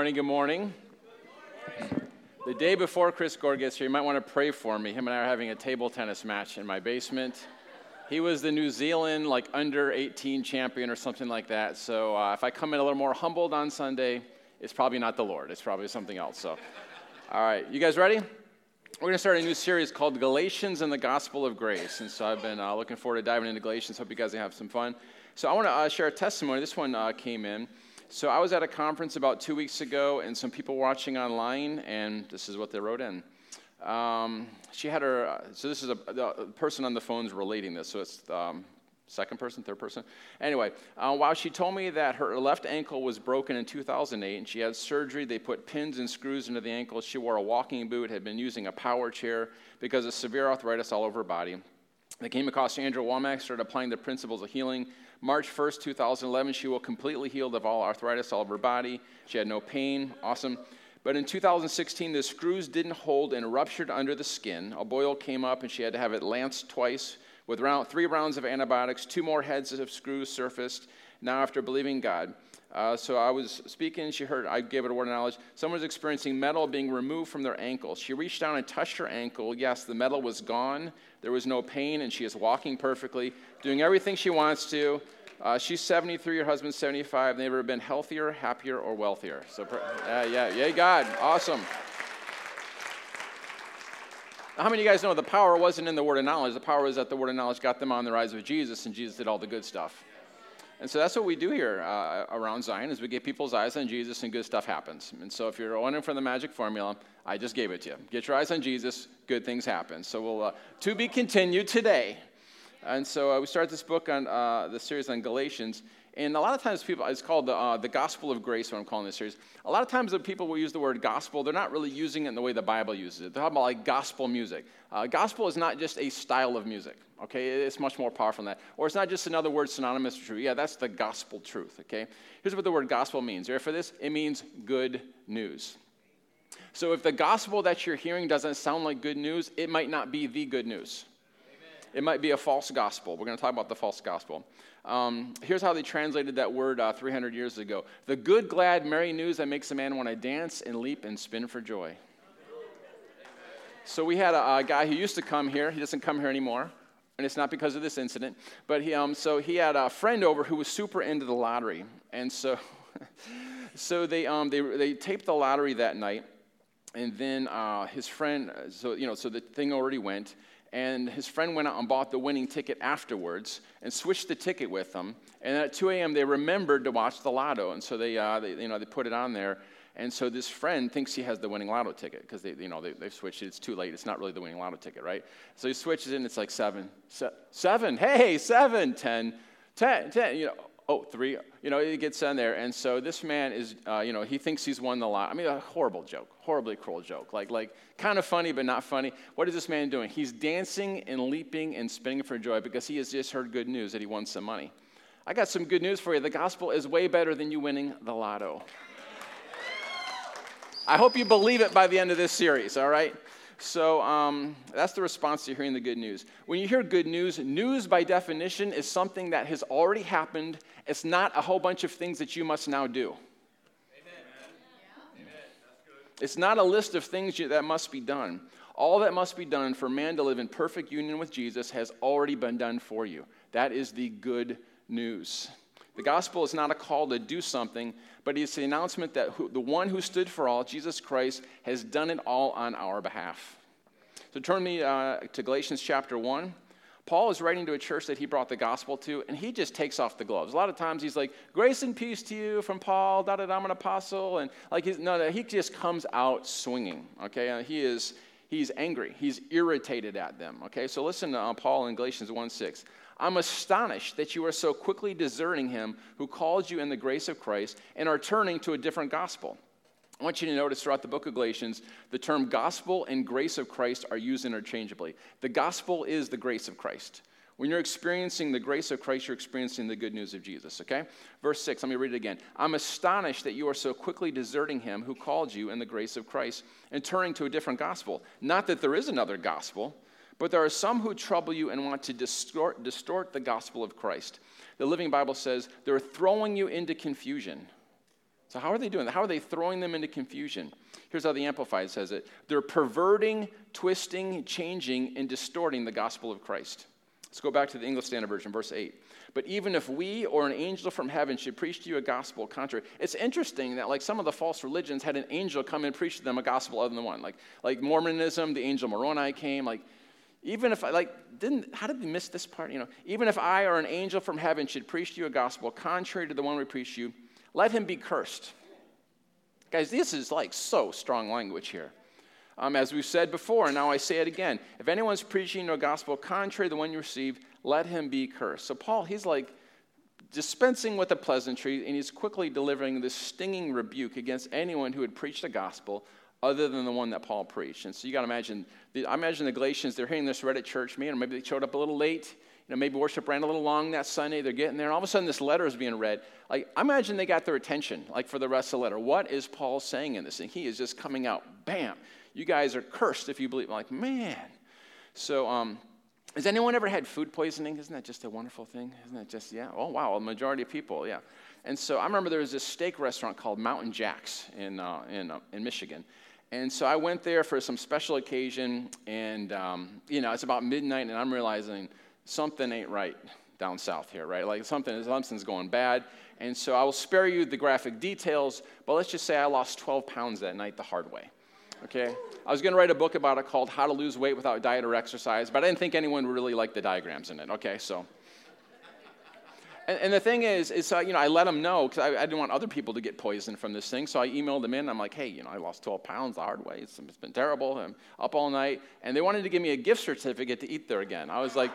morning. Good morning. The day before Chris Gore gets here, you might want to pray for me. Him and I are having a table tennis match in my basement. He was the New Zealand like under 18 champion or something like that. So uh, if I come in a little more humbled on Sunday, it's probably not the Lord. It's probably something else. So, all right, you guys ready? We're going to start a new series called Galatians and the Gospel of Grace. And so I've been uh, looking forward to diving into Galatians. Hope you guys have some fun. So I want to uh, share a testimony. This one uh, came in. So I was at a conference about two weeks ago, and some people watching online, and this is what they wrote in. Um, she had her, uh, so this is a, the person on the phone's relating this, so it's um, second person, third person. Anyway, uh, while she told me that her left ankle was broken in 2008 and she had surgery, they put pins and screws into the ankle. She wore a walking boot, had been using a power chair because of severe arthritis all over her body. They came across Andrew Wommack, started applying the principles of healing March 1st, 2011, she will completely healed of all arthritis all of her body. She had no pain. Awesome. But in 2016, the screws didn't hold and ruptured under the skin. A boil came up, and she had to have it lanced twice with round, three rounds of antibiotics. Two more heads of screws surfaced. Now, after believing God, uh, so I was speaking, she heard, I gave it a word of knowledge. Someone was experiencing metal being removed from their ankle. She reached down and touched her ankle. Yes, the metal was gone. There was no pain, and she is walking perfectly, doing everything she wants to. Uh, she's 73, her husband's 75. They've never been healthier, happier, or wealthier. So, uh, yeah, yay, God. Awesome. How many of you guys know the power wasn't in the word of knowledge? The power was that the word of knowledge got them on the rise with Jesus, and Jesus did all the good stuff. And so that's what we do here uh, around Zion is we get people's eyes on Jesus and good stuff happens. And so if you're wondering for the magic formula, I just gave it to you. Get your eyes on Jesus, good things happen. So we'll uh, to be continued today. And so uh, we start this book on uh, the series on Galatians. And a lot of times people, it's called the, uh, the Gospel of Grace, what I'm calling this series. A lot of times when people will use the word gospel, they're not really using it in the way the Bible uses it. They're talking about like gospel music. Uh, gospel is not just a style of music, okay? It's much more powerful than that. Or it's not just another word synonymous with truth. Yeah, that's the gospel truth, okay? Here's what the word gospel means. You ready for this? It means good news. So if the gospel that you're hearing doesn't sound like good news, it might not be the good news. It might be a false gospel. We're going to talk about the false gospel. Um, here's how they translated that word uh, 300 years ago the good, glad, merry news that makes a man want to dance and leap and spin for joy. So we had a, a, guy who used to come here. He doesn't come here anymore, and it's not because of this incident. But he, um, so he had a friend over who was super into the lottery, and so, so they, um, they, they taped the lottery that night, and then uh, his friend. So you know, so the thing already went, and his friend went out and bought the winning ticket afterwards and switched the ticket with them. And at 2 a.m., they remembered to watch the lotto, and so they, uh, they, you know, they put it on there. And so this friend thinks he has the winning lotto ticket because they, you know, they, switched it. It's too late. It's not really the winning lotto ticket, right? So he switches it, and it's like seven, se- seven. Hey, seven, ten, ten, ten. You know, oh, three, you know, it gets on there. And so this man is, uh, you know, he thinks he's won the lot. I mean, a horrible joke, horribly cruel joke. Like, like kind of funny, but not funny. What is this man doing? He's dancing and leaping and spinning for joy because he has just heard good news that he won some money. I got some good news for you. The gospel is way better than you winning the lotto. I hope you believe it by the end of this series, all right? So um, that's the response to hearing the good news. When you hear good news, news by definition is something that has already happened. It's not a whole bunch of things that you must now do. Amen. It's not a list of things that must be done. All that must be done for man to live in perfect union with Jesus has already been done for you. That is the good news. The gospel is not a call to do something, but it's the announcement that who, the one who stood for all, Jesus Christ, has done it all on our behalf. So turn me uh, to Galatians chapter 1. Paul is writing to a church that he brought the gospel to, and he just takes off the gloves. A lot of times he's like, Grace and peace to you from Paul, da da da, I'm an apostle. And like, he's, no, no, he just comes out swinging, okay? Uh, he is, he's angry, he's irritated at them, okay? So listen to uh, Paul in Galatians 1 6. I'm astonished that you are so quickly deserting him who called you in the grace of Christ and are turning to a different gospel. I want you to notice throughout the book of Galatians, the term gospel and grace of Christ are used interchangeably. The gospel is the grace of Christ. When you're experiencing the grace of Christ, you're experiencing the good news of Jesus, okay? Verse 6, let me read it again. I'm astonished that you are so quickly deserting him who called you in the grace of Christ and turning to a different gospel. Not that there is another gospel, but there are some who trouble you and want to distort, distort the gospel of Christ. The Living Bible says they're throwing you into confusion. So, how are they doing that? How are they throwing them into confusion? Here's how the Amplified says it they're perverting, twisting, changing, and distorting the gospel of Christ. Let's go back to the English Standard Version, verse 8. But even if we or an angel from heaven should preach to you a gospel contrary, it's interesting that like some of the false religions had an angel come and preach to them a gospel other than one. Like like Mormonism, the angel Moroni came. Like even if I like didn't how did we miss this part? You know, even if I or an angel from heaven should preach to you a gospel contrary to the one we preach to you, let him be cursed. Guys, this is like so strong language here. Um, as we've said before, and now I say it again if anyone's preaching a gospel contrary to the one you received, let him be cursed. So, Paul, he's like dispensing with a pleasantry, and he's quickly delivering this stinging rebuke against anyone who had preached the gospel other than the one that Paul preached. And so you got to imagine, I imagine the Galatians, they're hearing this read at church meeting, or maybe they showed up a little late You know, maybe worship ran a little long that Sunday. They're getting there, and all of a sudden this letter is being read. Like, I imagine they got their attention, like for the rest of the letter. What is Paul saying in this? And he is just coming out, bam. You guys are cursed if you believe. I'm like, man. So, um, has anyone ever had food poisoning? Isn't that just a wonderful thing? Isn't that just, yeah? Oh, wow, a majority of people, yeah. And so I remember there was this steak restaurant called Mountain Jack's in, uh, in, uh, in Michigan. And so I went there for some special occasion, and, um, you know, it's about midnight, and I'm realizing something ain't right down south here, right? Like something, something's going bad. And so I will spare you the graphic details, but let's just say I lost 12 pounds that night the hard way. Okay? I was going to write a book about it called How to Lose Weight Without Diet or Exercise, but I didn't think anyone would really like the diagrams in it. Okay, so. And, and the thing is, is uh, you know, I let them know because I, I, didn't want other people to get poisoned from this thing. So I emailed them in. I'm like, hey, you know, I lost 12 pounds the hard way. It's, it's been terrible. I'm up all night. And they wanted to give me a gift certificate to eat there again. I was like,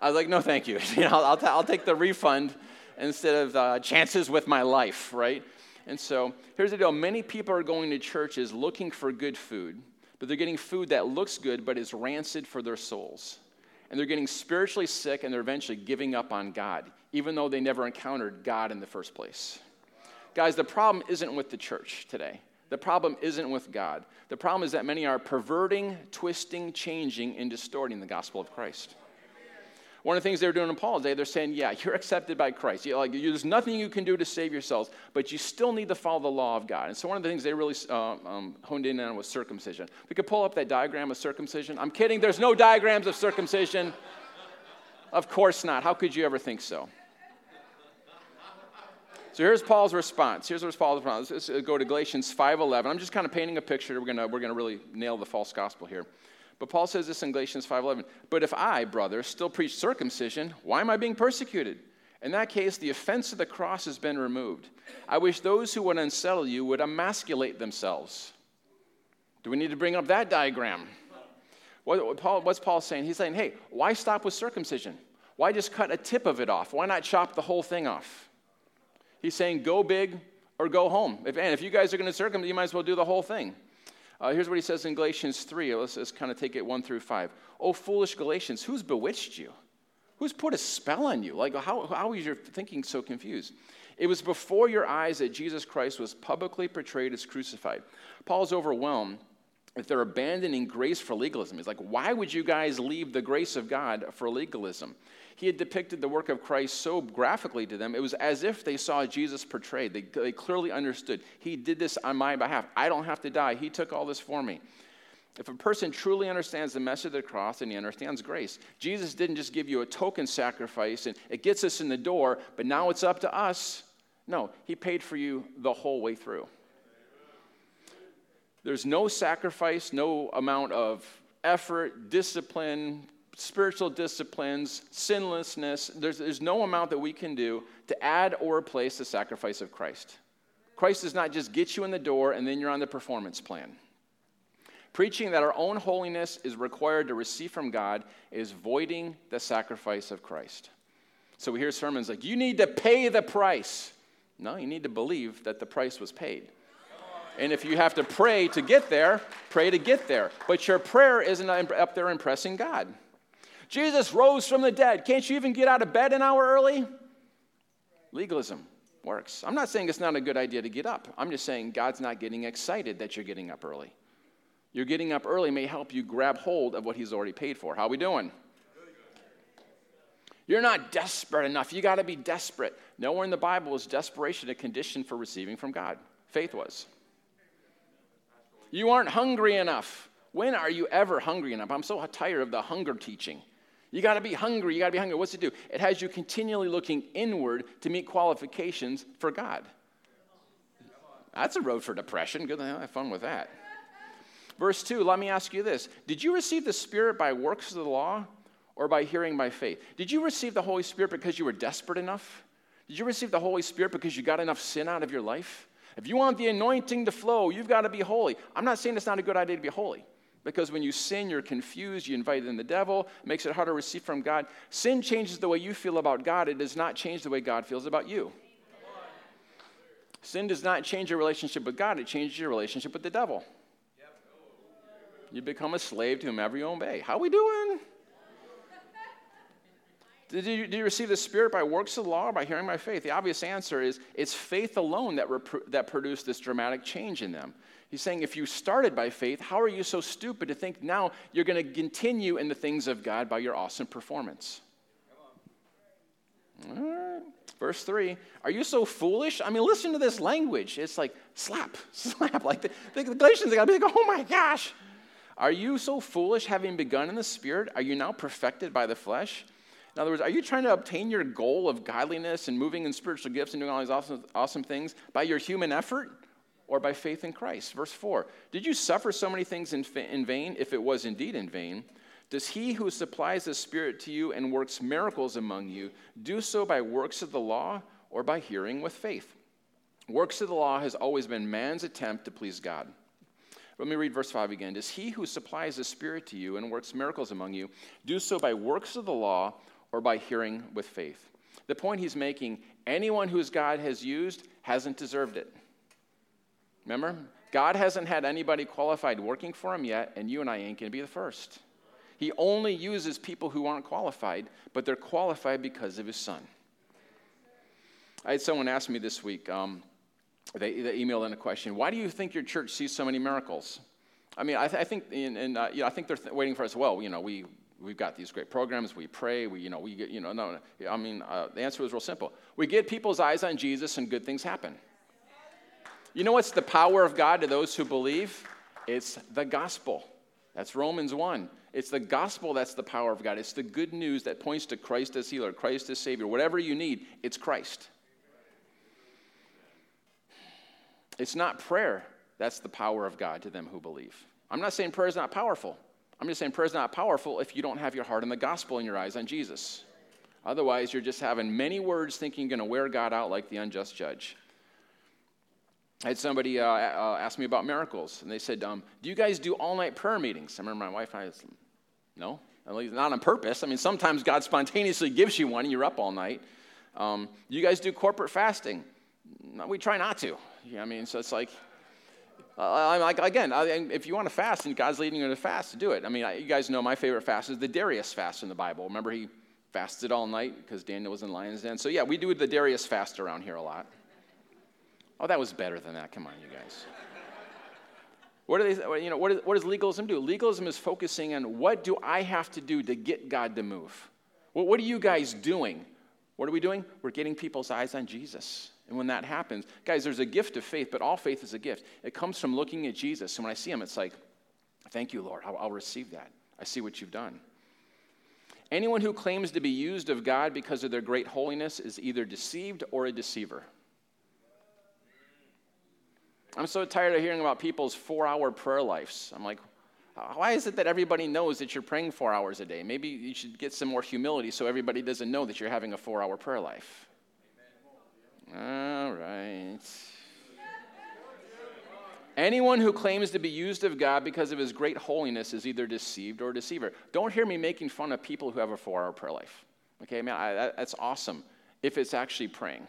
I was like, no, thank you. you know, I'll, t- I'll take the refund instead of uh, chances with my life, right? And so here's the deal many people are going to churches looking for good food, but they're getting food that looks good but is rancid for their souls. And they're getting spiritually sick and they're eventually giving up on God, even though they never encountered God in the first place. Guys, the problem isn't with the church today. The problem isn't with God. The problem is that many are perverting, twisting, changing, and distorting the gospel of Christ. One of the things they were doing in Paul's day, they're saying, yeah, you're accepted by Christ. You're like, there's nothing you can do to save yourselves, but you still need to follow the law of God. And so one of the things they really uh, um, honed in on was circumcision. We could pull up that diagram of circumcision. I'm kidding. There's no diagrams of circumcision. of course not. How could you ever think so? So here's Paul's response. Here's what Paul's response. Let's go to Galatians 5:11. I'm just kind of painting a picture. We're gonna we're gonna really nail the false gospel here. But Paul says this in Galatians 5:11. But if I, brother, still preach circumcision, why am I being persecuted? In that case, the offense of the cross has been removed. I wish those who would unsettle you would emasculate themselves. Do we need to bring up that diagram? What, Paul, what's Paul saying? He's saying, hey, why stop with circumcision? Why just cut a tip of it off? Why not chop the whole thing off? He's saying, go big or go home. If, and if you guys are going to circumcise, you might as well do the whole thing. Uh, here's what he says in Galatians 3. Let's, let's kind of take it 1 through 5. Oh, foolish Galatians, who's bewitched you? Who's put a spell on you? Like, how, how is your thinking so confused? It was before your eyes that Jesus Christ was publicly portrayed as crucified. Paul's overwhelmed if they're abandoning grace for legalism. He's like, why would you guys leave the grace of God for legalism? He had depicted the work of Christ so graphically to them, it was as if they saw Jesus portrayed. They, they clearly understood. He did this on my behalf. I don't have to die. He took all this for me. If a person truly understands the message of the cross and he understands grace, Jesus didn't just give you a token sacrifice and it gets us in the door, but now it's up to us. No, he paid for you the whole way through. There's no sacrifice, no amount of effort, discipline, spiritual disciplines, sinlessness, there's, there's no amount that we can do to add or replace the sacrifice of Christ. Christ does not just get you in the door and then you're on the performance plan. Preaching that our own holiness is required to receive from God is voiding the sacrifice of Christ. So we hear sermons like, you need to pay the price. No, you need to believe that the price was paid. And if you have to pray to get there, pray to get there. But your prayer isn't up there impressing God. Jesus rose from the dead. Can't you even get out of bed an hour early? Legalism works. I'm not saying it's not a good idea to get up. I'm just saying God's not getting excited that you're getting up early. Your getting up early may help you grab hold of what He's already paid for. How are we doing? You're not desperate enough. You got to be desperate. Nowhere in the Bible is desperation a condition for receiving from God. Faith was. You aren't hungry enough. When are you ever hungry enough? I'm so tired of the hunger teaching. You got to be hungry. You got to be hungry. What's it do? It has you continually looking inward to meet qualifications for God. That's a road for depression. Good, have fun with that. Verse 2, let me ask you this Did you receive the Spirit by works of the law or by hearing by faith? Did you receive the Holy Spirit because you were desperate enough? Did you receive the Holy Spirit because you got enough sin out of your life? If you want the anointing to flow, you've got to be holy. I'm not saying it's not a good idea to be holy because when you sin, you're confused, you invite in the devil, it makes it harder to receive from God. Sin changes the way you feel about God, it does not change the way God feels about you. Sin does not change your relationship with God, it changes your relationship with the devil. You become a slave to whomever you obey. How are we doing? Did you, did you, receive the Spirit by works of the law or by hearing by faith? The obvious answer is it's faith alone that, rep- that produced this dramatic change in them. He's saying if you started by faith, how are you so stupid to think now you're going to continue in the things of God by your awesome performance? Verse 3 Are you so foolish? I mean, listen to this language. It's like slap, slap. Like the, the Galatians, they got to be like, oh my gosh. Are you so foolish, having begun in the Spirit? Are you now perfected by the flesh? In other words, are you trying to obtain your goal of godliness and moving in spiritual gifts and doing all these awesome, awesome things by your human effort or by faith in Christ? Verse 4 Did you suffer so many things in, in vain, if it was indeed in vain? Does he who supplies the Spirit to you and works miracles among you do so by works of the law or by hearing with faith? Works of the law has always been man's attempt to please God. Let me read verse 5 again. Does he who supplies the Spirit to you and works miracles among you do so by works of the law or by hearing with faith? The point he's making anyone whose God has used hasn't deserved it. Remember? God hasn't had anybody qualified working for him yet, and you and I ain't going to be the first. He only uses people who aren't qualified, but they're qualified because of his son. I had someone ask me this week, um, they, they, emailed in a question Why do you think your church sees so many miracles? I mean, I, th- I think, and, uh, you know, I think they're th- waiting for us. Well, you know, we, we've got these great programs, we pray, we, you know, we get, you know, no, I mean, uh, the answer was real simple. We get people's eyes on Jesus and good things happen. You know what's the power of God to those who believe? It's the gospel. That's Romans 1. It's the gospel that's the power of God. It's the good news that points to Christ as healer, Christ as Savior. Whatever you need, it's Christ. It's not prayer that's the power of God to them who believe. I'm not saying prayer is not powerful. I'm just saying prayer is not powerful if you don't have your heart in the gospel and your eyes on Jesus. Otherwise, you're just having many words thinking you're going to wear God out like the unjust judge. I had somebody uh, uh, ask me about miracles, and they said, um, Do you guys do all night prayer meetings? I remember my wife and I said, No, at least not on purpose. I mean, sometimes God spontaneously gives you one and you're up all night. Um, you guys do corporate fasting? No, we try not to. Know I mean, so it's like, uh, like again, I, if you want to fast and God's leading you to fast, do it. I mean, I, you guys know my favorite fast is the Darius fast in the Bible. Remember, he fasted all night because Daniel was in lion's den. So yeah, we do the Darius fast around here a lot. Oh, that was better than that. Come on, you guys. What, do they, you know, what, is, what does legalism do? Legalism is focusing on what do I have to do to get God to move? What, what are you guys doing? What are we doing? We're getting people's eyes on Jesus. And when that happens, guys, there's a gift of faith, but all faith is a gift. It comes from looking at Jesus. And when I see him, it's like, thank you, Lord. I'll, I'll receive that. I see what you've done. Anyone who claims to be used of God because of their great holiness is either deceived or a deceiver. I'm so tired of hearing about people's four hour prayer lives. I'm like, why is it that everybody knows that you're praying four hours a day? Maybe you should get some more humility so everybody doesn't know that you're having a four hour prayer life. All right. Anyone who claims to be used of God because of his great holiness is either deceived or deceiver. Don't hear me making fun of people who have a four hour prayer life. Okay, man, I, that, that's awesome if it's actually praying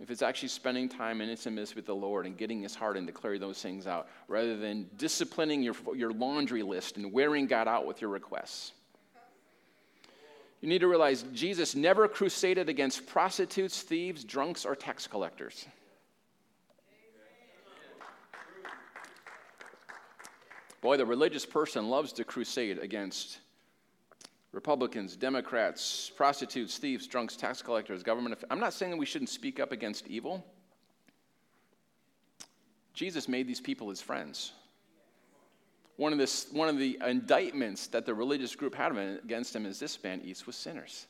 if it's actually spending time in intimacy with the Lord and getting his heart and declaring those things out, rather than disciplining your, your laundry list and wearing God out with your requests. You need to realize Jesus never crusaded against prostitutes, thieves, drunks, or tax collectors. Boy, the religious person loves to crusade against Republicans, Democrats, prostitutes, thieves, drunks, tax collectors, government. I'm not saying that we shouldn't speak up against evil. Jesus made these people his friends. One of, this, one of the indictments that the religious group had against him is this man eats with sinners.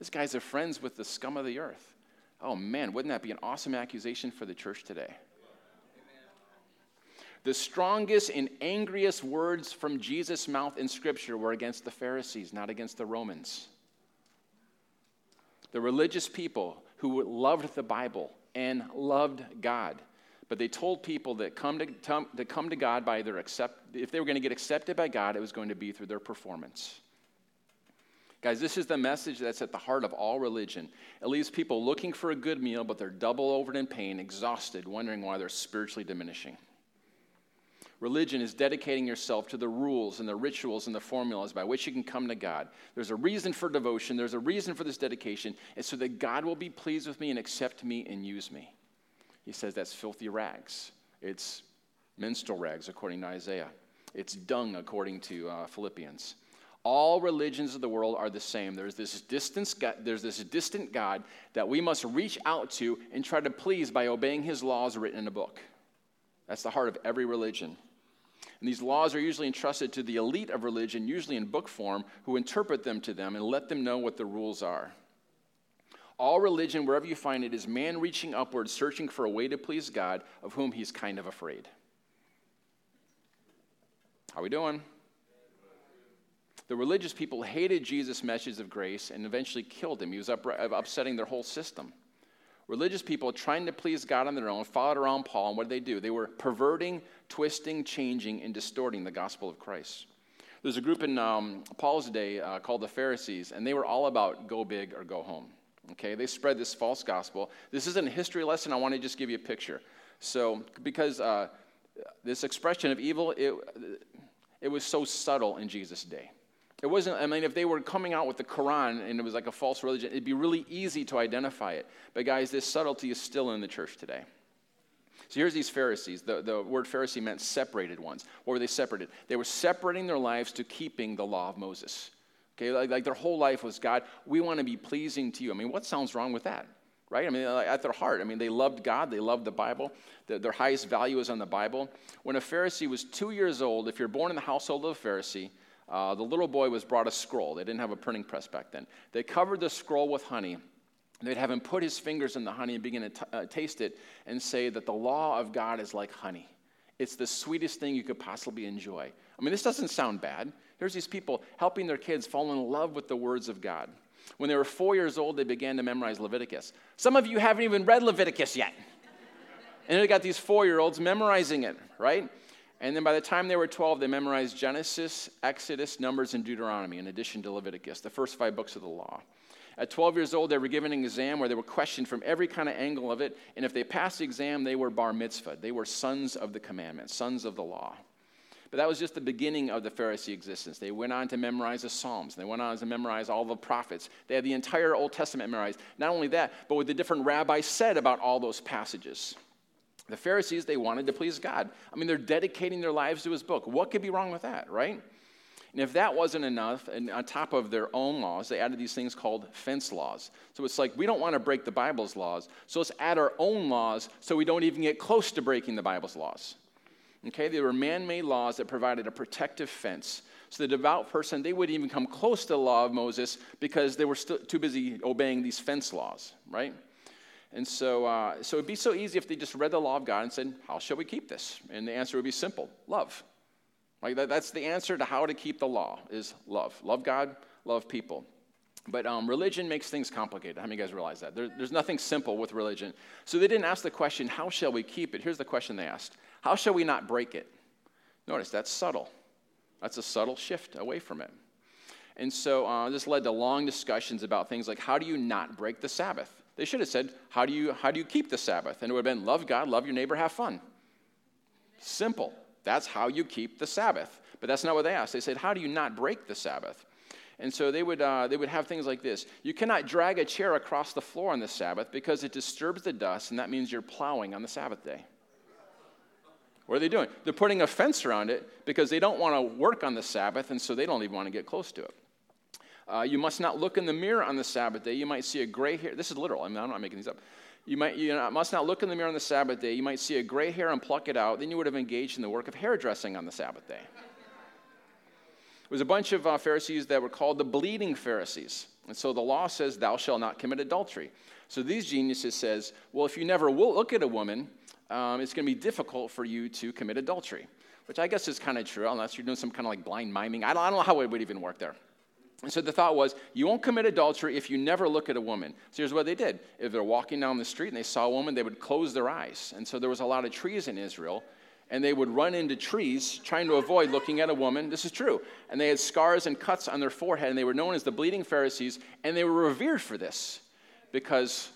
This guy's are friends with the scum of the earth. Oh man, wouldn't that be an awesome accusation for the church today? The strongest and angriest words from Jesus' mouth in Scripture were against the Pharisees, not against the Romans. The religious people who loved the Bible and loved God, but they told people that come to, to, come to God by their accept, if they were going to get accepted by God, it was going to be through their performance. Guys, this is the message that's at the heart of all religion. It leaves people looking for a good meal, but they're double over in pain, exhausted, wondering why they're spiritually diminishing. Religion is dedicating yourself to the rules and the rituals and the formulas by which you can come to God. There's a reason for devotion, there's a reason for this dedication. It's so that God will be pleased with me and accept me and use me. He says that's filthy rags. It's menstrual rags, according to Isaiah. It's dung, according to uh, Philippians. All religions of the world are the same. There's this, distance, there's this distant God that we must reach out to and try to please by obeying his laws written in a book. That's the heart of every religion. And these laws are usually entrusted to the elite of religion, usually in book form, who interpret them to them and let them know what the rules are. All religion, wherever you find it, is man reaching upward, searching for a way to please God, of whom he's kind of afraid. How we doing? The religious people hated Jesus' message of grace and eventually killed him. He was upsetting their whole system religious people trying to please God on their own followed around Paul, and what did they do? They were perverting, twisting, changing, and distorting the gospel of Christ. There's a group in um, Paul's day uh, called the Pharisees, and they were all about go big or go home. Okay, they spread this false gospel. This isn't a history lesson. I want to just give you a picture. So, because uh, this expression of evil, it, it was so subtle in Jesus' day. It wasn't, I mean, if they were coming out with the Quran and it was like a false religion, it'd be really easy to identify it. But guys, this subtlety is still in the church today. So here's these Pharisees. The, the word Pharisee meant separated ones. What were they separated? They were separating their lives to keeping the law of Moses. Okay, like, like their whole life was God, we want to be pleasing to you. I mean, what sounds wrong with that? Right? I mean, at their heart, I mean, they loved God, they loved the Bible. The, their highest value is on the Bible. When a Pharisee was two years old, if you're born in the household of a Pharisee, uh, the little boy was brought a scroll. They didn't have a printing press back then. They covered the scroll with honey. They'd have him put his fingers in the honey and begin to t- uh, taste it and say that the law of God is like honey. It's the sweetest thing you could possibly enjoy. I mean, this doesn't sound bad. Here's these people helping their kids fall in love with the words of God. When they were four years old, they began to memorize Leviticus. Some of you haven't even read Leviticus yet. and they got these four year olds memorizing it, right? And then by the time they were 12, they memorized Genesis, Exodus, Numbers, and Deuteronomy, in addition to Leviticus, the first five books of the law. At 12 years old, they were given an exam where they were questioned from every kind of angle of it. And if they passed the exam, they were bar mitzvah. They were sons of the commandment, sons of the law. But that was just the beginning of the Pharisee existence. They went on to memorize the Psalms. They went on to memorize all the prophets. They had the entire Old Testament memorized. Not only that, but what the different rabbis said about all those passages. The Pharisees, they wanted to please God. I mean, they're dedicating their lives to his book. What could be wrong with that, right? And if that wasn't enough, and on top of their own laws, they added these things called fence laws. So it's like we don't want to break the Bible's laws, so let's add our own laws so we don't even get close to breaking the Bible's laws. Okay, they were man made laws that provided a protective fence. So the devout person, they wouldn't even come close to the law of Moses because they were still too busy obeying these fence laws, right? And so, uh, so it'd be so easy if they just read the law of God and said, How shall we keep this? And the answer would be simple love. Like that, that's the answer to how to keep the law is love. Love God, love people. But um, religion makes things complicated. How many of you guys realize that? There, there's nothing simple with religion. So they didn't ask the question, How shall we keep it? Here's the question they asked How shall we not break it? Notice that's subtle. That's a subtle shift away from it. And so uh, this led to long discussions about things like how do you not break the Sabbath? They should have said, how do, you, how do you keep the Sabbath? And it would have been, love God, love your neighbor, have fun. Simple. That's how you keep the Sabbath. But that's not what they asked. They said, how do you not break the Sabbath? And so they would, uh, they would have things like this You cannot drag a chair across the floor on the Sabbath because it disturbs the dust, and that means you're plowing on the Sabbath day. What are they doing? They're putting a fence around it because they don't want to work on the Sabbath, and so they don't even want to get close to it. Uh, you must not look in the mirror on the Sabbath day. You might see a gray hair. This is literal. I mean, I'm not making these up. You, might, you must not look in the mirror on the Sabbath day. You might see a gray hair and pluck it out. Then you would have engaged in the work of hairdressing on the Sabbath day. It was a bunch of uh, Pharisees that were called the bleeding Pharisees. And so the law says, Thou shalt not commit adultery. So these geniuses says, Well, if you never will look at a woman, um, it's going to be difficult for you to commit adultery, which I guess is kind of true, unless you're doing some kind of like blind miming. I don't, I don't know how it would even work there. And so the thought was, you won't commit adultery if you never look at a woman. So here's what they did. If they're walking down the street and they saw a woman, they would close their eyes. And so there was a lot of trees in Israel, and they would run into trees trying to avoid looking at a woman. This is true. And they had scars and cuts on their forehead, and they were known as the bleeding Pharisees, and they were revered for this because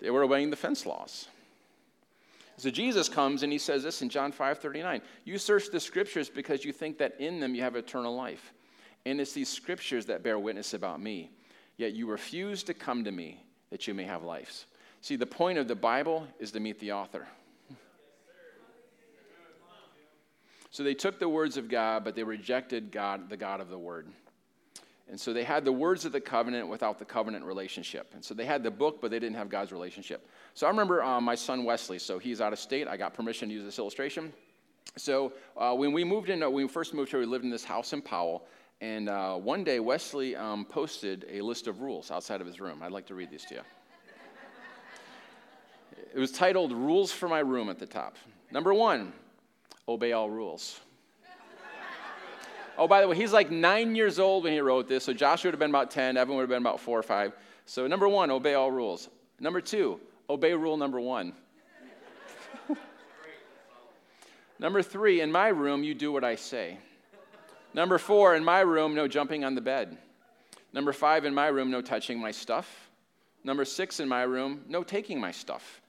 they were obeying the fence laws. So Jesus comes and he says this in John 5 39. You search the scriptures because you think that in them you have eternal life. And it's these scriptures that bear witness about me. Yet you refuse to come to me that you may have lives. See, the point of the Bible is to meet the author. So they took the words of God, but they rejected God, the God of the Word. And so they had the words of the covenant without the covenant relationship. And so they had the book, but they didn't have God's relationship. So I remember uh, my son Wesley. So he's out of state. I got permission to use this illustration. So uh, when we moved in, when we first moved here, we lived in this house in Powell. And uh, one day, Wesley um, posted a list of rules outside of his room. I'd like to read these to you. it was titled Rules for My Room at the top. Number one, obey all rules. oh, by the way, he's like nine years old when he wrote this, so Joshua would have been about 10, Evan would have been about four or five. So, number one, obey all rules. Number two, obey rule number one. number three, in my room, you do what I say. Number four, in my room, no jumping on the bed. Number five, in my room, no touching my stuff. Number six, in my room, no taking my stuff.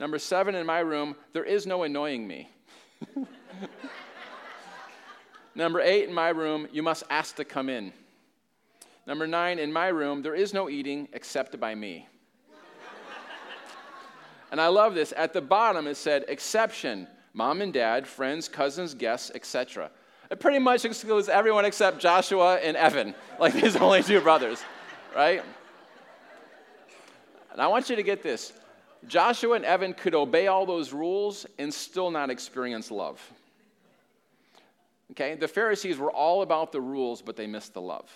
Number seven, in my room, there is no annoying me. Number eight, in my room, you must ask to come in. Number nine, in my room, there is no eating except by me. and I love this. At the bottom, it said, exception mom and dad, friends, cousins, guests, etc. It pretty much excludes everyone except Joshua and Evan, like his only two brothers, right? And I want you to get this Joshua and Evan could obey all those rules and still not experience love. Okay, the Pharisees were all about the rules, but they missed the love.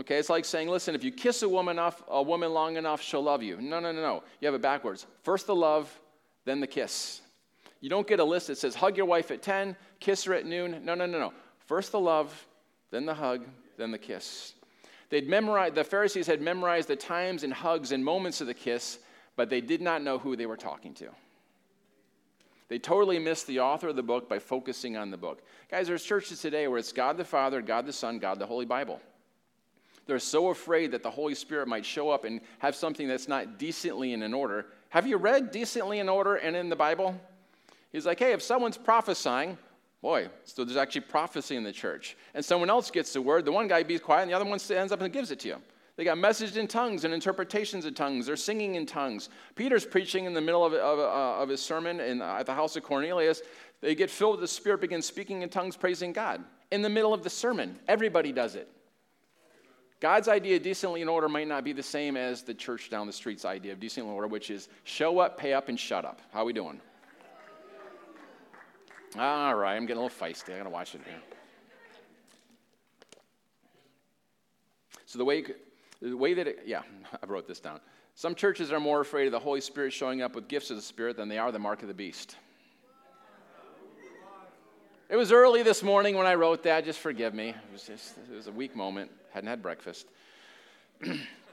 Okay, it's like saying, listen, if you kiss a woman enough, a woman long enough, she'll love you. No, no, no, no. You have it backwards. First the love, then the kiss. You don't get a list that says hug your wife at 10, kiss her at noon. No, no, no, no. First the love, then the hug, then the kiss. They'd memorized, the Pharisees had memorized the times and hugs and moments of the kiss, but they did not know who they were talking to. They totally missed the author of the book by focusing on the book. Guys, there's churches today where it's God the Father, God the Son, God the Holy Bible. They're so afraid that the Holy Spirit might show up and have something that's not decently and in order. Have you read decently in order and in the Bible? He's like, hey, if someone's prophesying, Boy, so there's actually prophecy in the church. And someone else gets the word. The one guy be quiet, and the other one stands up and gives it to you. They got messaged in tongues and interpretations of tongues. They're singing in tongues. Peter's preaching in the middle of, of, uh, of his sermon in, uh, at the house of Cornelius. They get filled with the Spirit, begin speaking in tongues, praising God. In the middle of the sermon, everybody does it. God's idea of decently in order might not be the same as the church down the street's idea of decently in order, which is show up, pay up, and shut up. How we doing? All right, I'm getting a little feisty. I gotta watch it here. So the way, the way that it, yeah, I wrote this down. Some churches are more afraid of the Holy Spirit showing up with gifts of the Spirit than they are the mark of the beast. It was early this morning when I wrote that. Just forgive me. It was just it was a weak moment. Hadn't had breakfast.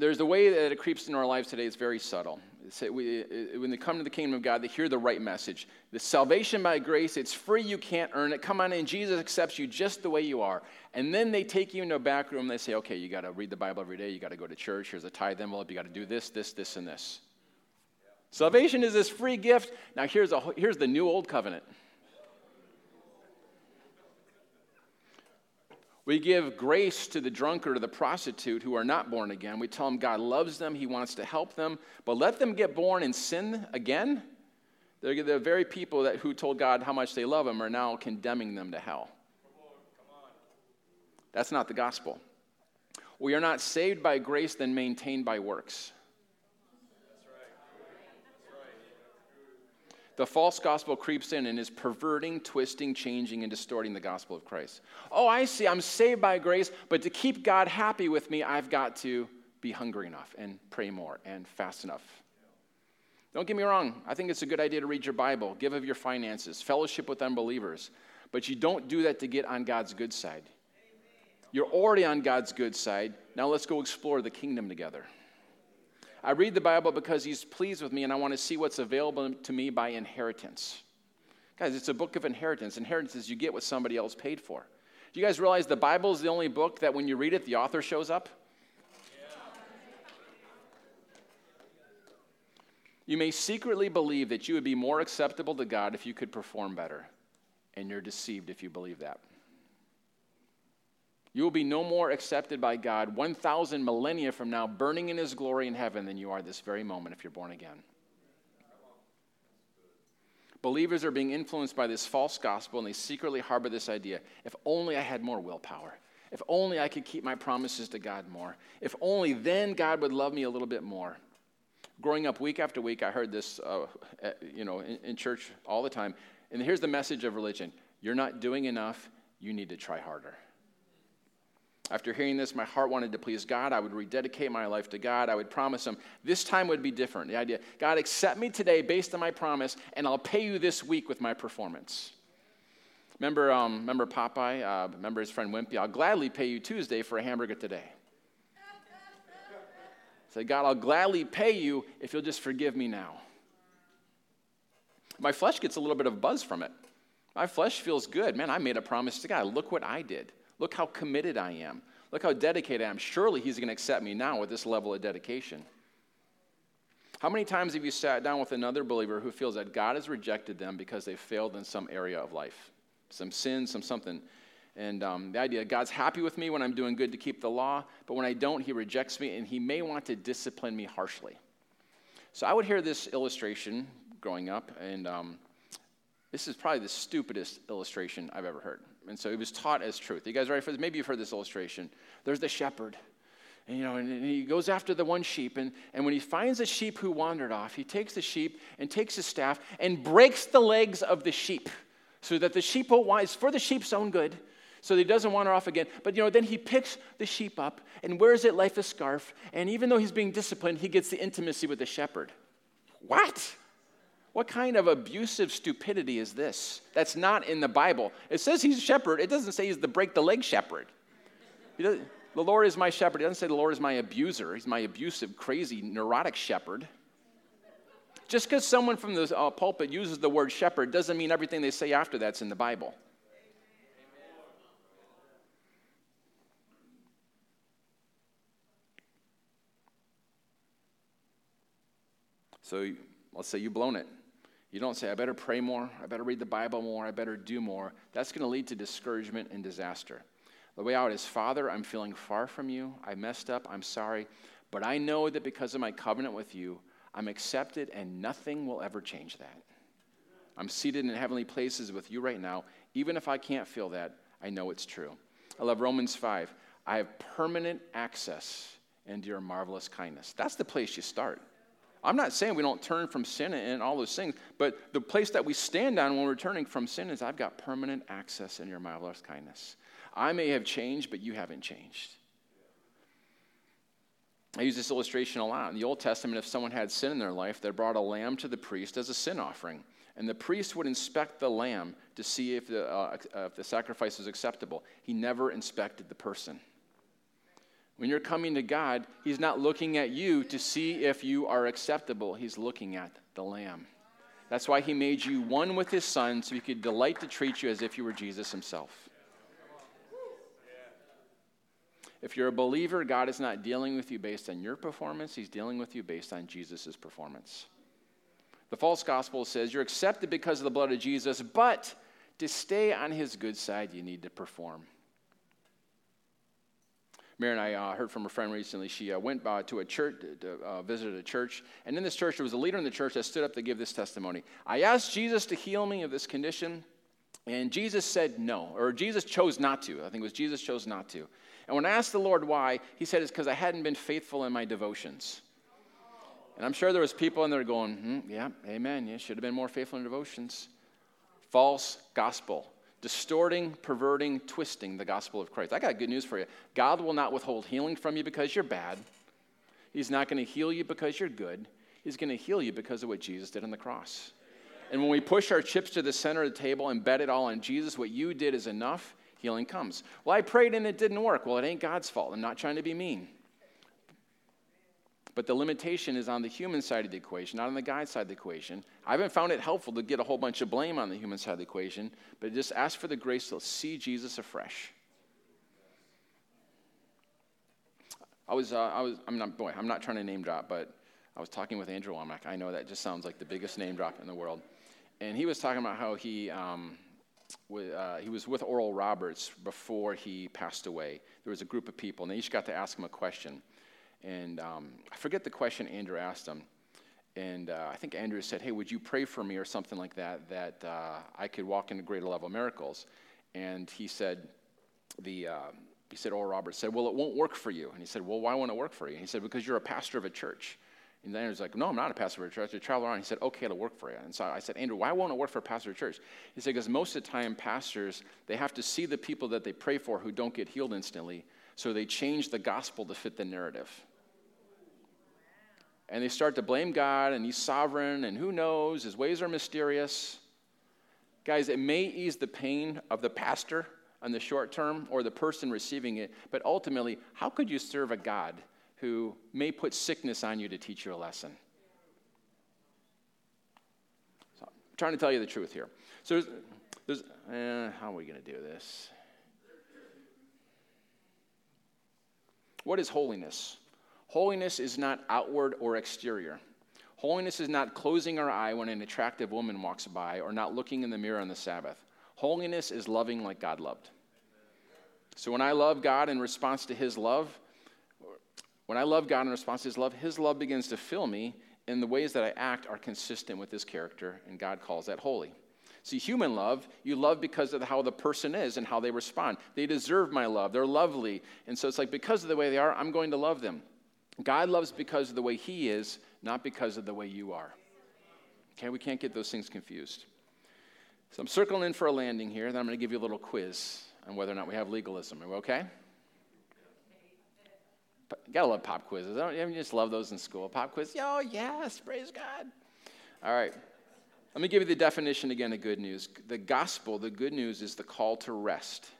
There's a way that it creeps into our lives today. It's very subtle uh, when they come to the kingdom of God, they hear the right message. The salvation by grace, it's free, you can't earn it. Come on in, Jesus accepts you just the way you are. And then they take you into a back room, they say, okay, you got to read the Bible every day, you got to go to church, here's a tithe envelope, you got to do this, this, this, and this. Salvation is this free gift. Now, here's, a, here's the new old covenant. We give grace to the drunkard or the prostitute who are not born again. We tell them God loves them, He wants to help them, but let them get born and sin again. They're the very people that, who told God how much they love Him are now condemning them to hell. That's not the gospel. We are not saved by grace, then maintained by works. The false gospel creeps in and is perverting, twisting, changing, and distorting the gospel of Christ. Oh, I see, I'm saved by grace, but to keep God happy with me, I've got to be hungry enough and pray more and fast enough. Don't get me wrong, I think it's a good idea to read your Bible, give of your finances, fellowship with unbelievers, but you don't do that to get on God's good side. You're already on God's good side. Now let's go explore the kingdom together. I read the Bible because He's pleased with me and I want to see what's available to me by inheritance. Guys, it's a book of inheritance. Inheritance is you get what somebody else paid for. Do you guys realize the Bible is the only book that when you read it, the author shows up? You may secretly believe that you would be more acceptable to God if you could perform better, and you're deceived if you believe that. You will be no more accepted by God 1,000 millennia from now, burning in His glory in heaven, than you are this very moment if you're born again. Believers are being influenced by this false gospel and they secretly harbor this idea if only I had more willpower, if only I could keep my promises to God more, if only then God would love me a little bit more. Growing up week after week, I heard this uh, you know, in, in church all the time. And here's the message of religion you're not doing enough, you need to try harder. After hearing this, my heart wanted to please God. I would rededicate my life to God. I would promise Him this time would be different. The idea, God, accept me today based on my promise, and I'll pay you this week with my performance. Remember, um, remember Popeye? Uh, remember his friend Wimpy? I'll gladly pay you Tuesday for a hamburger today. Say, God, I'll gladly pay you if you'll just forgive me now. My flesh gets a little bit of buzz from it. My flesh feels good. Man, I made a promise to God. Look what I did. Look how committed I am. Look how dedicated I am. Surely He's going to accept me now with this level of dedication. How many times have you sat down with another believer who feels that God has rejected them because they failed in some area of life? Some sin, some something. And um, the idea God's happy with me when I'm doing good to keep the law, but when I don't, He rejects me and He may want to discipline me harshly. So I would hear this illustration growing up, and um, this is probably the stupidest illustration I've ever heard. And so it was taught as truth. You guys ready for this? Maybe you've heard this illustration. There's the shepherd. And, you know, and he goes after the one sheep, and, and when he finds a sheep who wandered off, he takes the sheep and takes his staff and breaks the legs of the sheep so that the sheep will it's for the sheep's own good, so that he doesn't wander off again. But you know, then he picks the sheep up and wears it like a scarf, and even though he's being disciplined, he gets the intimacy with the shepherd. What? What kind of abusive stupidity is this? That's not in the Bible. It says he's a shepherd. It doesn't say he's the break the leg shepherd. the Lord is my shepherd. It doesn't say the Lord is my abuser. He's my abusive, crazy, neurotic shepherd. Just because someone from the uh, pulpit uses the word shepherd doesn't mean everything they say after that's in the Bible. So let's say you've blown it. You don't say, I better pray more, I better read the Bible more, I better do more. That's going to lead to discouragement and disaster. The way out is, Father, I'm feeling far from you. I messed up. I'm sorry. But I know that because of my covenant with you, I'm accepted and nothing will ever change that. I'm seated in heavenly places with you right now. Even if I can't feel that, I know it's true. I love Romans 5. I have permanent access into your marvelous kindness. That's the place you start. I'm not saying we don't turn from sin and all those things, but the place that we stand on when we're turning from sin is I've got permanent access in your marvelous kindness. I may have changed, but you haven't changed. I use this illustration a lot. In the Old Testament, if someone had sin in their life, they brought a lamb to the priest as a sin offering. And the priest would inspect the lamb to see if the, uh, if the sacrifice was acceptable. He never inspected the person. When you're coming to God, He's not looking at you to see if you are acceptable. He's looking at the Lamb. That's why He made you one with His Son so He could delight to treat you as if you were Jesus Himself. If you're a believer, God is not dealing with you based on your performance, He's dealing with you based on Jesus' performance. The false gospel says you're accepted because of the blood of Jesus, but to stay on His good side, you need to perform. Mary and I uh, heard from a friend recently. She uh, went to a church, to, uh, visited a church, and in this church, there was a leader in the church that stood up to give this testimony. I asked Jesus to heal me of this condition, And Jesus said no, or Jesus chose not to. I think it was Jesus chose not to. And when I asked the Lord why, he said it's because I hadn't been faithful in my devotions. And I'm sure there was people in there going, hmm, yeah, amen, you should have been more faithful in devotions. False gospel, distorting, perverting, twisting the gospel of Christ. I got good news for you. God will not withhold healing from you because you're bad. He's not going to heal you because you're good. He's going to heal you because of what Jesus did on the cross. And when we push our chips to the center of the table and bet it all on Jesus, what you did is enough, healing comes. Well, I prayed and it didn't work. Well, it ain't God's fault. I'm not trying to be mean. But the limitation is on the human side of the equation, not on the God side of the equation. I haven't found it helpful to get a whole bunch of blame on the human side of the equation, but just ask for the grace to see Jesus afresh. I was, uh, I was, I'm not, boy, I'm not trying to name drop, but I was talking with Andrew Wommack. I know that just sounds like the biggest name drop in the world. And he was talking about how he, um, w- uh, he was with Oral Roberts before he passed away. There was a group of people, and they each got to ask him a question. And um, I forget the question Andrew asked him. And uh, I think Andrew said, Hey, would you pray for me or something like that, that uh, I could walk into greater level miracles? And he said, the, uh, he said, Oral Roberts said, Well, it won't work for you. And he said, Well, why won't it work for you? And he said, Because you're a pastor of a church. And then he was like, No, I'm not a pastor of a church. I travel around. He said, Okay, it'll work for you. And so I said, Andrew, why won't it work for a pastor of a church? He said, Because most of the time, pastors, they have to see the people that they pray for who don't get healed instantly. So they change the gospel to fit the narrative and they start to blame God and He's sovereign and who knows, His ways are mysterious. Guys, it may ease the pain of the pastor on the short term or the person receiving it, but ultimately, how could you serve a God who may put sickness on you to teach you a lesson? So, I'm trying to tell you the truth here. So, there's, there's eh, how are we going to do this? What is holiness? Holiness is not outward or exterior. Holiness is not closing our eye when an attractive woman walks by or not looking in the mirror on the Sabbath. Holiness is loving like God loved. So when I love God in response to his love, when I love God in response to his love, his love begins to fill me, and the ways that I act are consistent with his character, and God calls that holy. See, human love, you love because of how the person is and how they respond. They deserve my love. They're lovely. And so it's like, because of the way they are, I'm going to love them. God loves because of the way He is, not because of the way you are. Okay, we can't get those things confused. So I'm circling in for a landing here, then I'm going to give you a little quiz on whether or not we have legalism. Are we okay? Gotta love pop quizzes. I, Don't you just love those in school? Pop quiz? Oh, yes, praise God. All right. Let me give you the definition again of good news. The gospel, the good news, is the call to rest,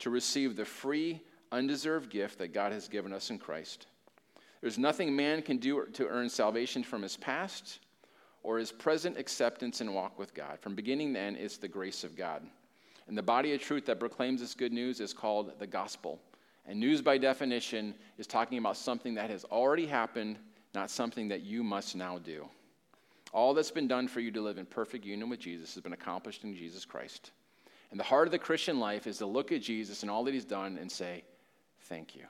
to receive the free, undeserved gift that God has given us in Christ. There's nothing man can do to earn salvation from his past or his present acceptance and walk with God. From beginning to end, it's the grace of God. And the body of truth that proclaims this good news is called the gospel. And news, by definition, is talking about something that has already happened, not something that you must now do. All that's been done for you to live in perfect union with Jesus has been accomplished in Jesus Christ. And the heart of the Christian life is to look at Jesus and all that he's done and say, Thank you.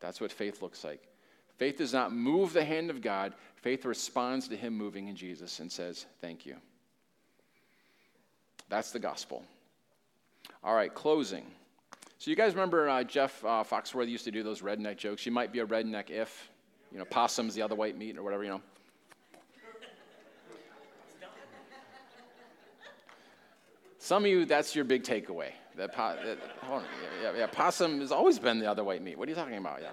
That's what faith looks like. Faith does not move the hand of God. Faith responds to Him moving in Jesus and says, Thank you. That's the gospel. All right, closing. So, you guys remember uh, Jeff uh, Foxworthy used to do those redneck jokes? You might be a redneck if, you know, possum's the other white meat or whatever, you know. Some of you, that's your big takeaway. That, po- that yeah, yeah, possum has always been the other white meat. What are you talking about? Yeah.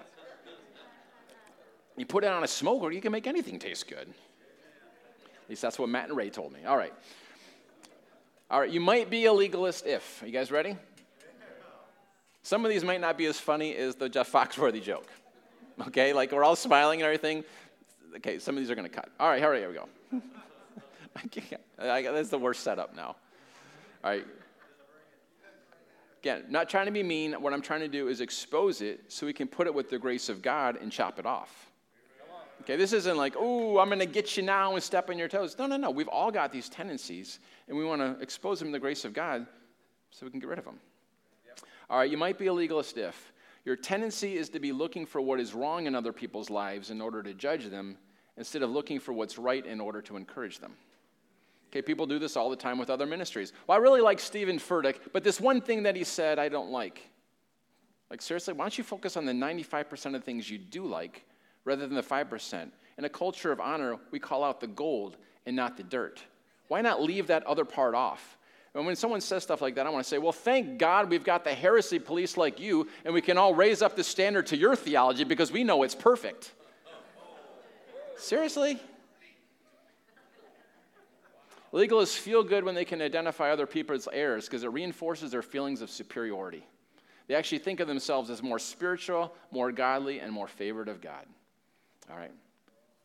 You put it on a smoker, you can make anything taste good. At least that's what Matt and Ray told me. All right. All right, you might be a legalist if. Are you guys ready? Some of these might not be as funny as the Jeff Foxworthy joke. Okay, like we're all smiling and everything. Okay, some of these are going to cut. All right, here we go. I can't. I, that's the worst setup now. All right. Again, not trying to be mean. What I'm trying to do is expose it so we can put it with the grace of God and chop it off. Okay, this isn't like, oh, I'm going to get you now and step on your toes. No, no, no. We've all got these tendencies, and we want to expose them to the grace of God so we can get rid of them. Yep. All right, you might be a legalist if your tendency is to be looking for what is wrong in other people's lives in order to judge them instead of looking for what's right in order to encourage them. Okay, people do this all the time with other ministries. Well, I really like Steven Furtick, but this one thing that he said I don't like. Like, seriously, why don't you focus on the 95% of things you do like rather than the 5%? In a culture of honor, we call out the gold and not the dirt. Why not leave that other part off? And when someone says stuff like that, I want to say, well, thank God we've got the heresy police like you, and we can all raise up the standard to your theology because we know it's perfect. Seriously? Legalists feel good when they can identify other people's errors because it reinforces their feelings of superiority. They actually think of themselves as more spiritual, more godly, and more favored of God. All right,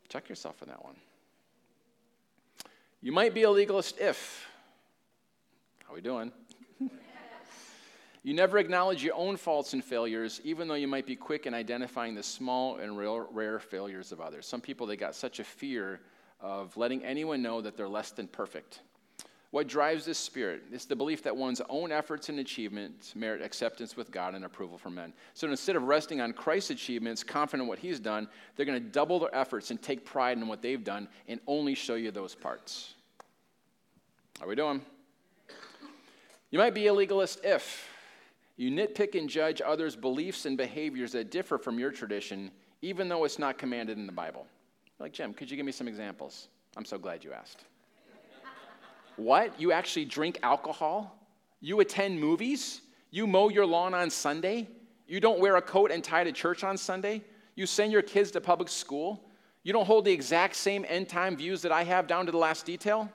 check yourself on that one. You might be a legalist if. How are we doing? you never acknowledge your own faults and failures, even though you might be quick in identifying the small and real, rare failures of others. Some people, they got such a fear of letting anyone know that they're less than perfect. What drives this spirit is the belief that one's own efforts and achievements merit acceptance with God and approval from men. So instead of resting on Christ's achievements, confident in what he's done, they're going to double their efforts and take pride in what they've done and only show you those parts. How are we doing? You might be a legalist if you nitpick and judge others' beliefs and behaviors that differ from your tradition, even though it's not commanded in the Bible. Like, Jim, could you give me some examples? I'm so glad you asked. What? You actually drink alcohol? You attend movies? You mow your lawn on Sunday? You don't wear a coat and tie to church on Sunday? You send your kids to public school? You don't hold the exact same end time views that I have down to the last detail?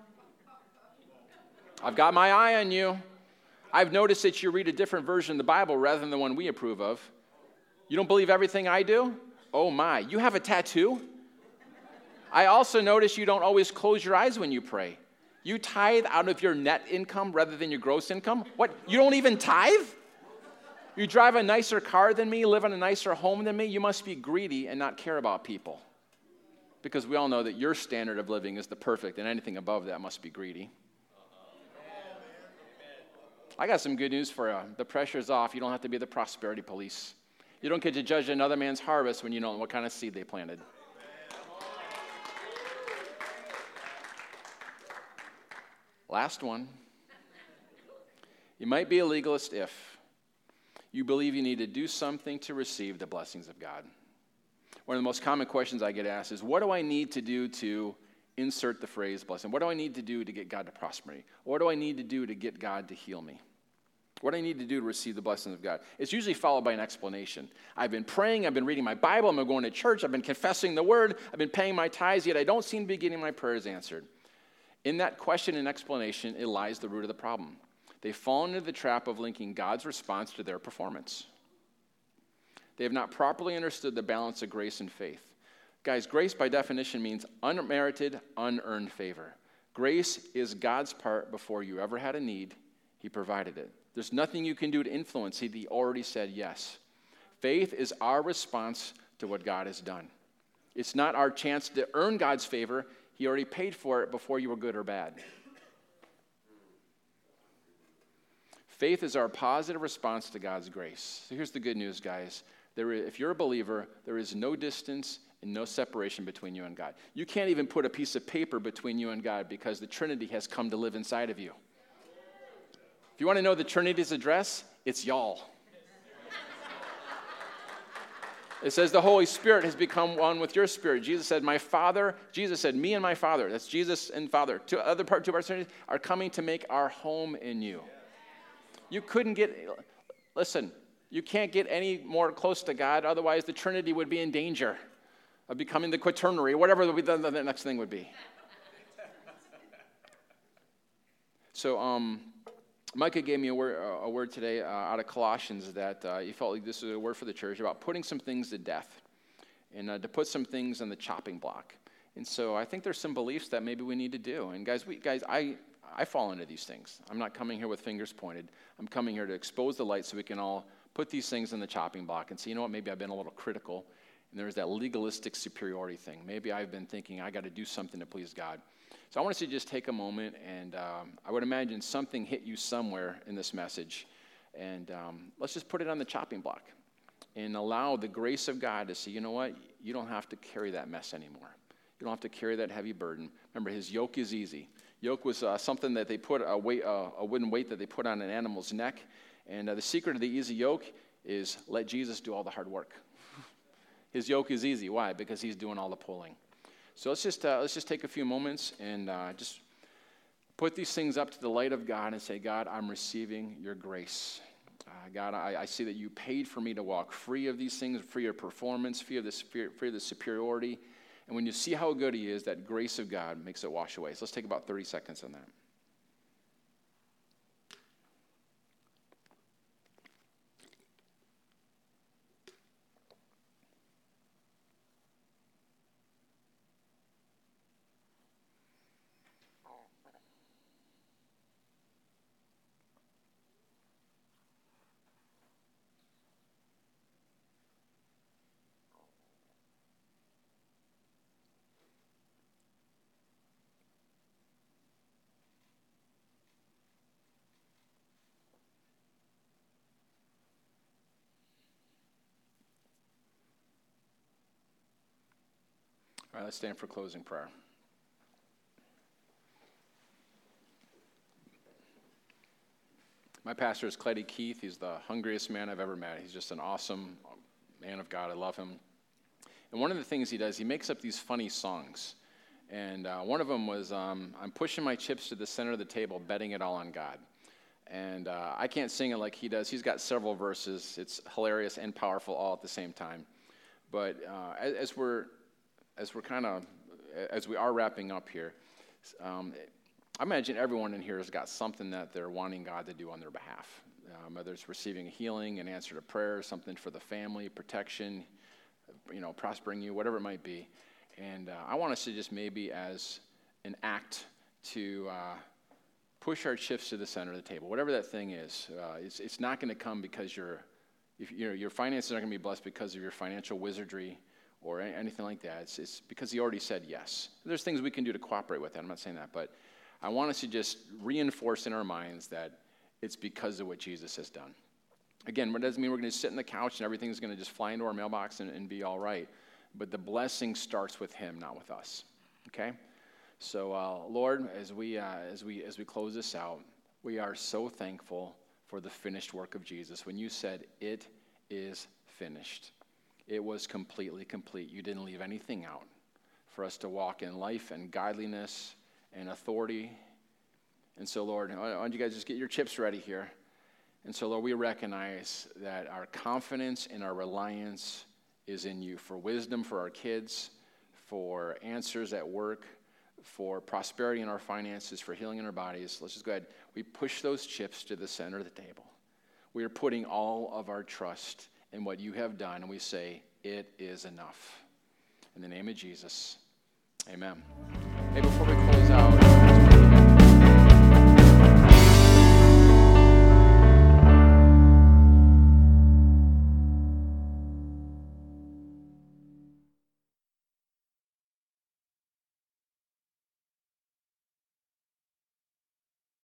I've got my eye on you. I've noticed that you read a different version of the Bible rather than the one we approve of. You don't believe everything I do? Oh my, you have a tattoo? I also notice you don't always close your eyes when you pray. You tithe out of your net income rather than your gross income? What? You don't even tithe? You drive a nicer car than me, live in a nicer home than me? You must be greedy and not care about people. Because we all know that your standard of living is the perfect, and anything above that must be greedy. I got some good news for you. The pressure's off. You don't have to be the prosperity police. You don't get to judge another man's harvest when you know what kind of seed they planted. Last one. You might be a legalist if you believe you need to do something to receive the blessings of God. One of the most common questions I get asked is what do I need to do to insert the phrase blessing? What do I need to do to get God to prosper me? What do I need to do to get God to heal me? What do I need to do to receive the blessings of God? It's usually followed by an explanation. I've been praying, I've been reading my Bible, I'm going to church, I've been confessing the word, I've been paying my tithes, yet I don't seem to be getting my prayers answered. In that question and explanation, it lies the root of the problem. They fall into the trap of linking God's response to their performance. They have not properly understood the balance of grace and faith. Guys, grace by definition means unmerited, unearned favor. Grace is God's part before you ever had a need, He provided it. There's nothing you can do to influence. He already said yes. Faith is our response to what God has done. It's not our chance to earn God's favor. He already paid for it before you were good or bad. Faith is our positive response to God's grace. So here's the good news, guys. There is, if you're a believer, there is no distance and no separation between you and God. You can't even put a piece of paper between you and God because the Trinity has come to live inside of you. If you want to know the Trinity's address, it's y'all. It says the Holy Spirit has become one with your spirit. Jesus said, My Father, Jesus said, Me and my Father, that's Jesus and Father, two other part, two parts are coming to make our home in you. You couldn't get, listen, you can't get any more close to God, otherwise, the Trinity would be in danger of becoming the quaternary, whatever the, the, the next thing would be. So, um, Micah gave me a word, a word today uh, out of Colossians that uh, he felt like this was a word for the church about putting some things to death and uh, to put some things on the chopping block. And so I think there's some beliefs that maybe we need to do. And guys, we, guys, I, I fall into these things. I'm not coming here with fingers pointed. I'm coming here to expose the light so we can all put these things in the chopping block and say, you know what, maybe I've been a little critical. And there's that legalistic superiority thing. Maybe I've been thinking I got to do something to please God. So I want us to just take a moment, and um, I would imagine something hit you somewhere in this message. And um, let's just put it on the chopping block and allow the grace of God to say, you know what? You don't have to carry that mess anymore. You don't have to carry that heavy burden. Remember, his yoke is easy. Yoke was uh, something that they put a, weight, uh, a wooden weight that they put on an animal's neck. And uh, the secret of the easy yoke is let Jesus do all the hard work. His yoke is easy. Why? Because he's doing all the pulling. So let's just, uh, let's just take a few moments and uh, just put these things up to the light of God and say, God, I'm receiving your grace. Uh, God, I, I, see that you paid for me to walk free of these things, free of performance, free of, free of the superiority. And when you see how good he is, that grace of God makes it wash away. So let's take about 30 seconds on that. All right, let's stand for closing prayer. My pastor is Cleddie Keith. He's the hungriest man I've ever met. He's just an awesome man of God. I love him. And one of the things he does, he makes up these funny songs. And uh, one of them was um, I'm pushing my chips to the center of the table, betting it all on God. And uh, I can't sing it like he does. He's got several verses. It's hilarious and powerful all at the same time. But uh, as, as, we're as we're kind of, as we are wrapping up here, um, I imagine everyone in here has got something that they're wanting God to do on their behalf. Um, whether it's receiving a healing, an answer to prayer, something for the family, protection, you know, prospering you, whatever it might be. And uh, I want us to just maybe as an act to uh, push our chips to the center of the table, whatever that thing is. Uh, it's, it's not going to come because you're, if, you know, your finances aren't going to be blessed because of your financial wizardry or anything like that. It's, it's because he already said yes. There's things we can do to cooperate with that. I'm not saying that, but I want us to just reinforce in our minds that it's because of what Jesus has done. Again, it doesn't mean we're going to sit in the couch and everything's going to just fly into our mailbox and, and be all right. But the blessing starts with Him, not with us. Okay? So, uh, Lord, as we, uh, as, we, as we close this out, we are so thankful for the finished work of Jesus. When you said, It is finished it was completely complete. You didn't leave anything out for us to walk in life and godliness and authority. And so, Lord, why don't you guys just get your chips ready here? And so, Lord, we recognize that our confidence and our reliance is in you for wisdom for our kids, for answers at work, for prosperity in our finances, for healing in our bodies. Let's just go ahead. We push those chips to the center of the table. We are putting all of our trust in what you have done, and we say, It is enough. In the name of Jesus, amen. Hey, before we